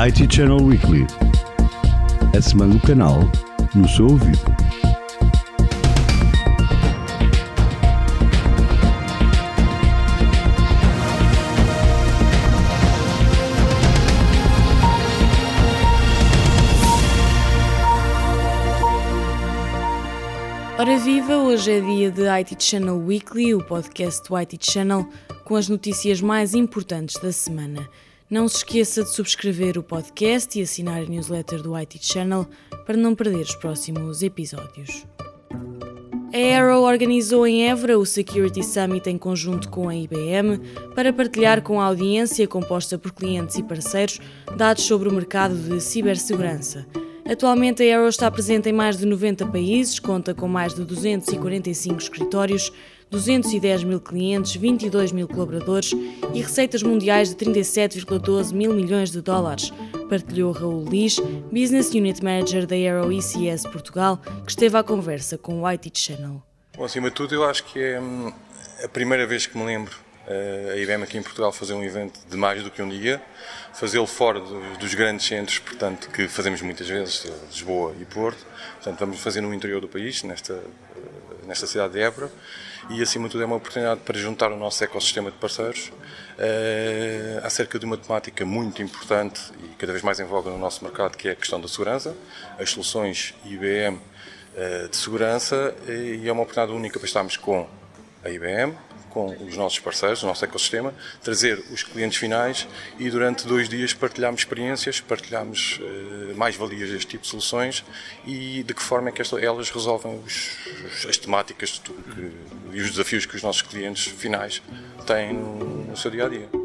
IT Channel Weekly. A semana do canal no seu ouvido. Ora viva, hoje é dia de IT Channel Weekly, o podcast do IT Channel, com as notícias mais importantes da semana. Não se esqueça de subscrever o podcast e assinar a newsletter do IT Channel para não perder os próximos episódios. A Arrow organizou em Évora o Security Summit em conjunto com a IBM para partilhar com a audiência, composta por clientes e parceiros, dados sobre o mercado de cibersegurança. Atualmente, a Arrow está presente em mais de 90 países, conta com mais de 245 escritórios 210 mil clientes, 22 mil colaboradores e receitas mundiais de 37,12 mil milhões de dólares, partilhou Raul Lis, Business Unit Manager da Aero ECS Portugal, que esteve à conversa com o IT Channel. Bom, acima de tudo, eu acho que é hum, a primeira vez que me lembro eh, a IBM aqui em Portugal fazer um evento de mais do que um dia, fazê-lo fora dos grandes centros, portanto, que fazemos muitas vezes, Lisboa e Porto. Portanto, vamos fazer no interior do país, nesta, eh, nesta cidade de Évora, e acima de tudo é uma oportunidade para juntar o nosso ecossistema de parceiros uh, acerca de uma temática muito importante e cada vez mais em voga no nosso mercado, que é a questão da segurança, as soluções IBM uh, eh, de segurança, e é uma oportunidade única para estarmos com a IBM, com os nossos parceiros, o nosso ecossistema, trazer os clientes finais e durante dois dias partilharmos experiências, partilharmos uh, mais-valias deste tipo de soluções e de que forma é que elas resolvem os, as temáticas que, e os desafios que os nossos clientes finais têm no, no seu dia a dia.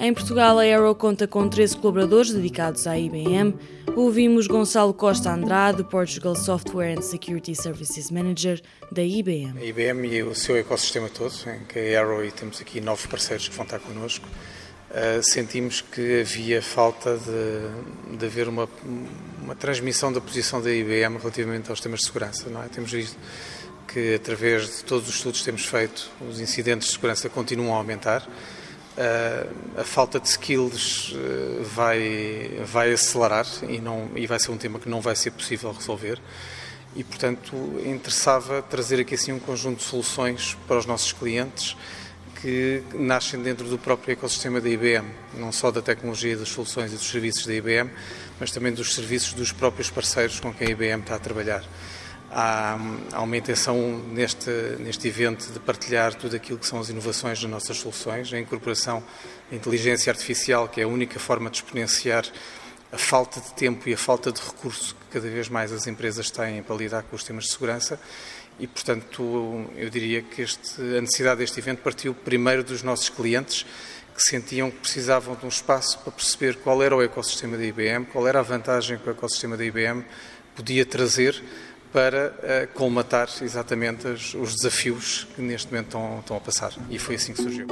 Em Portugal, a Aero conta com 13 colaboradores dedicados à IBM. Ouvimos Gonçalo Costa Andrade, Portugal Software and Security Services Manager da IBM. A IBM e o seu ecossistema todo, em que a Aero e temos aqui novos parceiros que vão estar connosco, uh, sentimos que havia falta de, de haver uma, uma transmissão da posição da IBM relativamente aos temas de segurança. Não é? Temos visto que, através de todos os estudos que temos feito, os incidentes de segurança continuam a aumentar a falta de skills eh, vai, vai acelerar e, não, e vai ser um tema que não vai ser possível resolver. E, portanto, interessava trazer aqui assim um conjunto de soluções para os nossos clientes que nascem dentro do próprio ecossistema da IBM, não só da tecnologia, das soluções e dos serviços da IBM, mas também dos serviços dos próprios parceiros com quem a IBM está a trabalhar. Há, há, uma intenção neste, neste evento de partilhar tudo aquilo que são as inovações das nossas soluções, a incorporação da inteligência artificial, que é a única forma de exponenciar a falta de tempo e a falta de recurso que cada vez mais as empresas têm para lidar com os temas de segurança. E, portanto, eu diria que este, a necessidade deste evento partiu primeiro dos nossos clientes, que sentiam que precisavam de um espaço para perceber qual era o ecossistema da IBM, qual era a vantagem que o ecossistema da IBM podia trazer para uh, colmatar exatamente os, os, desafios que neste momento estão, estão a passar. E foi assim que surgiu.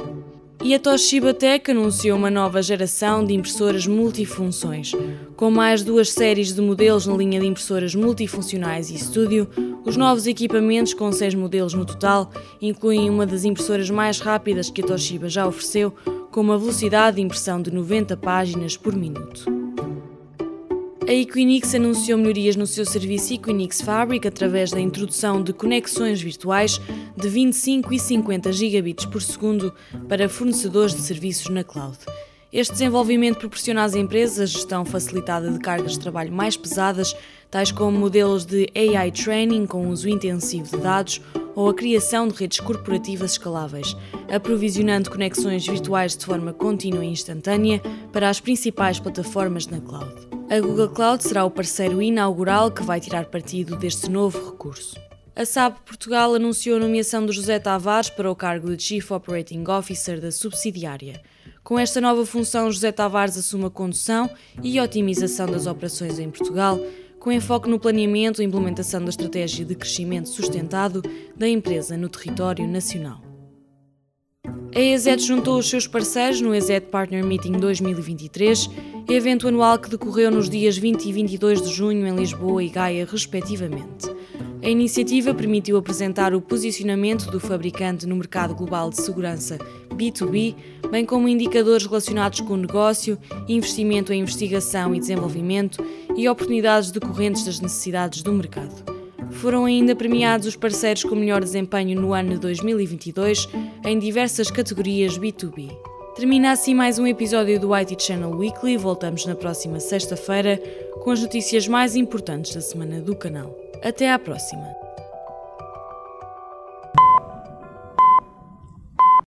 E a Toshiba Tech anunciou uma nova geração de impressoras multifunções. Com mais duas séries de modelos na linha de impressoras multifuncionais e Studio, os novos equipamentos, com seis modelos no total, incluem uma das impressoras mais rápidas que a Toshiba já ofereceu, com uma velocidade de impressão de 90 páginas por minuto. A Equinix anunciou melhorias no seu serviço Equinix Fabric através da introdução de conexões virtuais de 25 e 50 gigabits por segundo para fornecedores de serviços na cloud. Este desenvolvimento proporciona às empresas a gestão facilitada de cargas de trabalho mais pesadas, tais como modelos de AI training com uso intensivo de dados ou a criação de redes corporativas escaláveis, aprovisionando conexões virtuais de forma contínua e instantânea para as principais plataformas na cloud. A Google Cloud será o parceiro inaugural que vai tirar partido deste novo recurso. A SAP Portugal anunciou a nomeação de José Tavares para o cargo de Chief Operating Officer da subsidiária. Com esta nova função, José Tavares assume a condução e otimização das operações em Portugal, com enfoque no planeamento e implementação da estratégia de crescimento sustentado da empresa no território nacional. A EZ juntou os seus parceiros no EZ Partner Meeting 2023, evento anual que decorreu nos dias 20 e 22 de junho em Lisboa e Gaia, respectivamente. A iniciativa permitiu apresentar o posicionamento do fabricante no mercado global de segurança B2B, bem como indicadores relacionados com o negócio, investimento em investigação e desenvolvimento e oportunidades decorrentes das necessidades do mercado. Foram ainda premiados os parceiros com melhor desempenho no ano de 2022 em diversas categorias B2B. Termina assim mais um episódio do IT Channel Weekly. Voltamos na próxima sexta-feira com as notícias mais importantes da semana do canal. Até à próxima!